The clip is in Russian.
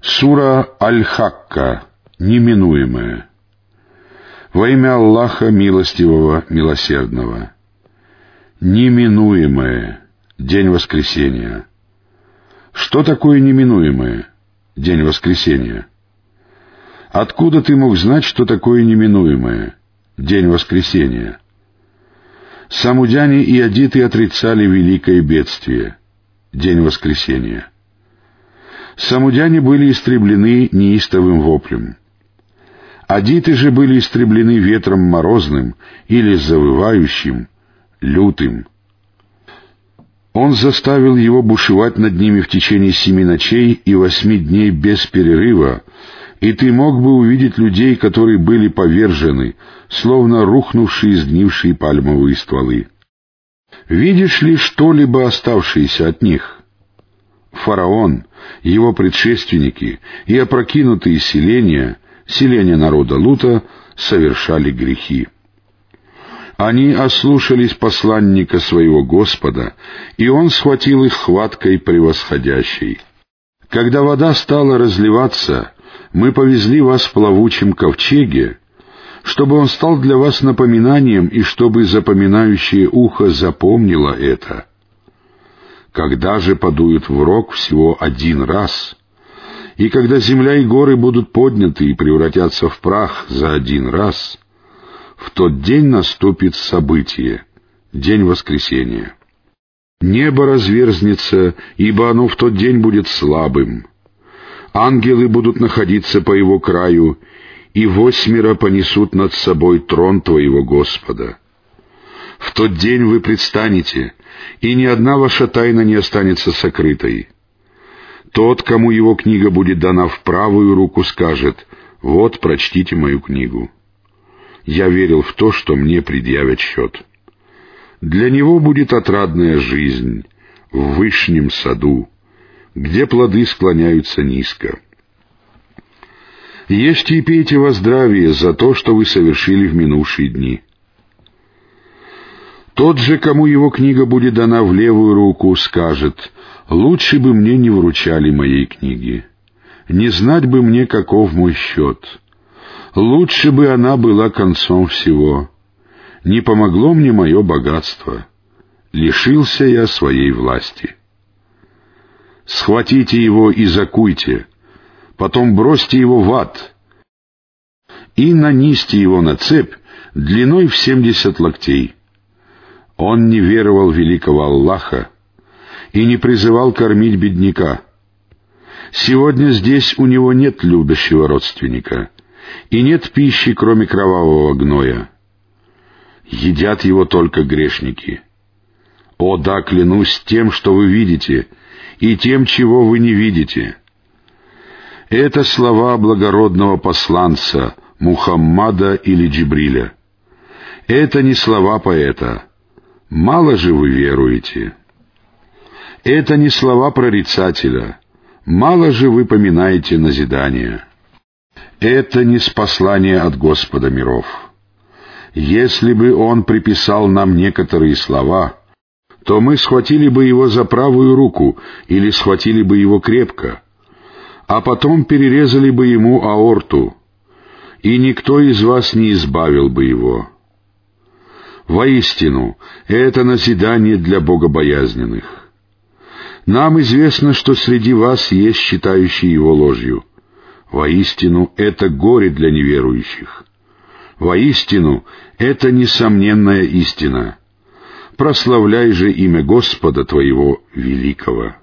Сура Аль-Хакка, неминуемая. Во имя Аллаха Милостивого, Милосердного. Неминуемое. День воскресения. Что такое неминуемое? День воскресения. Откуда ты мог знать, что такое неминуемое? День воскресения. Самудяне и адиты отрицали великое бедствие. День воскресения. Самудяне были истреблены неистовым воплем. Адиты же были истреблены ветром морозным или завывающим, лютым. Он заставил его бушевать над ними в течение семи ночей и восьми дней без перерыва, и ты мог бы увидеть людей, которые были повержены, словно рухнувшие сгнившие пальмовые стволы. Видишь ли что-либо оставшееся от них? Фараон, его предшественники и опрокинутые селения, селения народа Лута, совершали грехи. Они ослушались посланника своего Господа, и он схватил их хваткой превосходящей. Когда вода стала разливаться, мы повезли вас в плавучем ковчеге, чтобы он стал для вас напоминанием и чтобы запоминающее ухо запомнило это — когда же подует в рог всего один раз, и когда земля и горы будут подняты и превратятся в прах за один раз, в тот день наступит событие, день воскресения. Небо разверзнется, ибо оно в тот день будет слабым. Ангелы будут находиться по его краю, и восьмеро понесут над собой трон твоего Господа. В тот день вы предстанете, и ни одна ваша тайна не останется сокрытой. Тот, кому его книга будет дана в правую руку, скажет, «Вот, прочтите мою книгу». Я верил в то, что мне предъявят счет. Для него будет отрадная жизнь в вышнем саду, где плоды склоняются низко. Ешьте и пейте во здравие за то, что вы совершили в минувшие дни. Тот же, кому его книга будет дана в левую руку, скажет, «Лучше бы мне не вручали моей книги. Не знать бы мне, каков мой счет. Лучше бы она была концом всего. Не помогло мне мое богатство. Лишился я своей власти. Схватите его и закуйте, потом бросьте его в ад и нанисьте его на цепь длиной в семьдесят локтей» Он не веровал великого Аллаха и не призывал кормить бедняка. Сегодня здесь у него нет любящего родственника, и нет пищи, кроме кровавого гноя. Едят его только грешники. О да, клянусь тем, что вы видите, и тем, чего вы не видите. Это слова благородного посланца Мухаммада или Джибриля. Это не слова поэта — Мало же вы веруете. Это не слова прорицателя. Мало же вы поминаете назидание. Это не спаслание от Господа миров. Если бы Он приписал нам некоторые слова, то мы схватили бы его за правую руку или схватили бы его крепко, а потом перерезали бы ему аорту, и никто из вас не избавил бы его. Воистину, это назидание для богобоязненных. Нам известно, что среди вас есть считающие его ложью. Воистину, это горе для неверующих. Воистину, это несомненная истина. Прославляй же имя Господа твоего великого.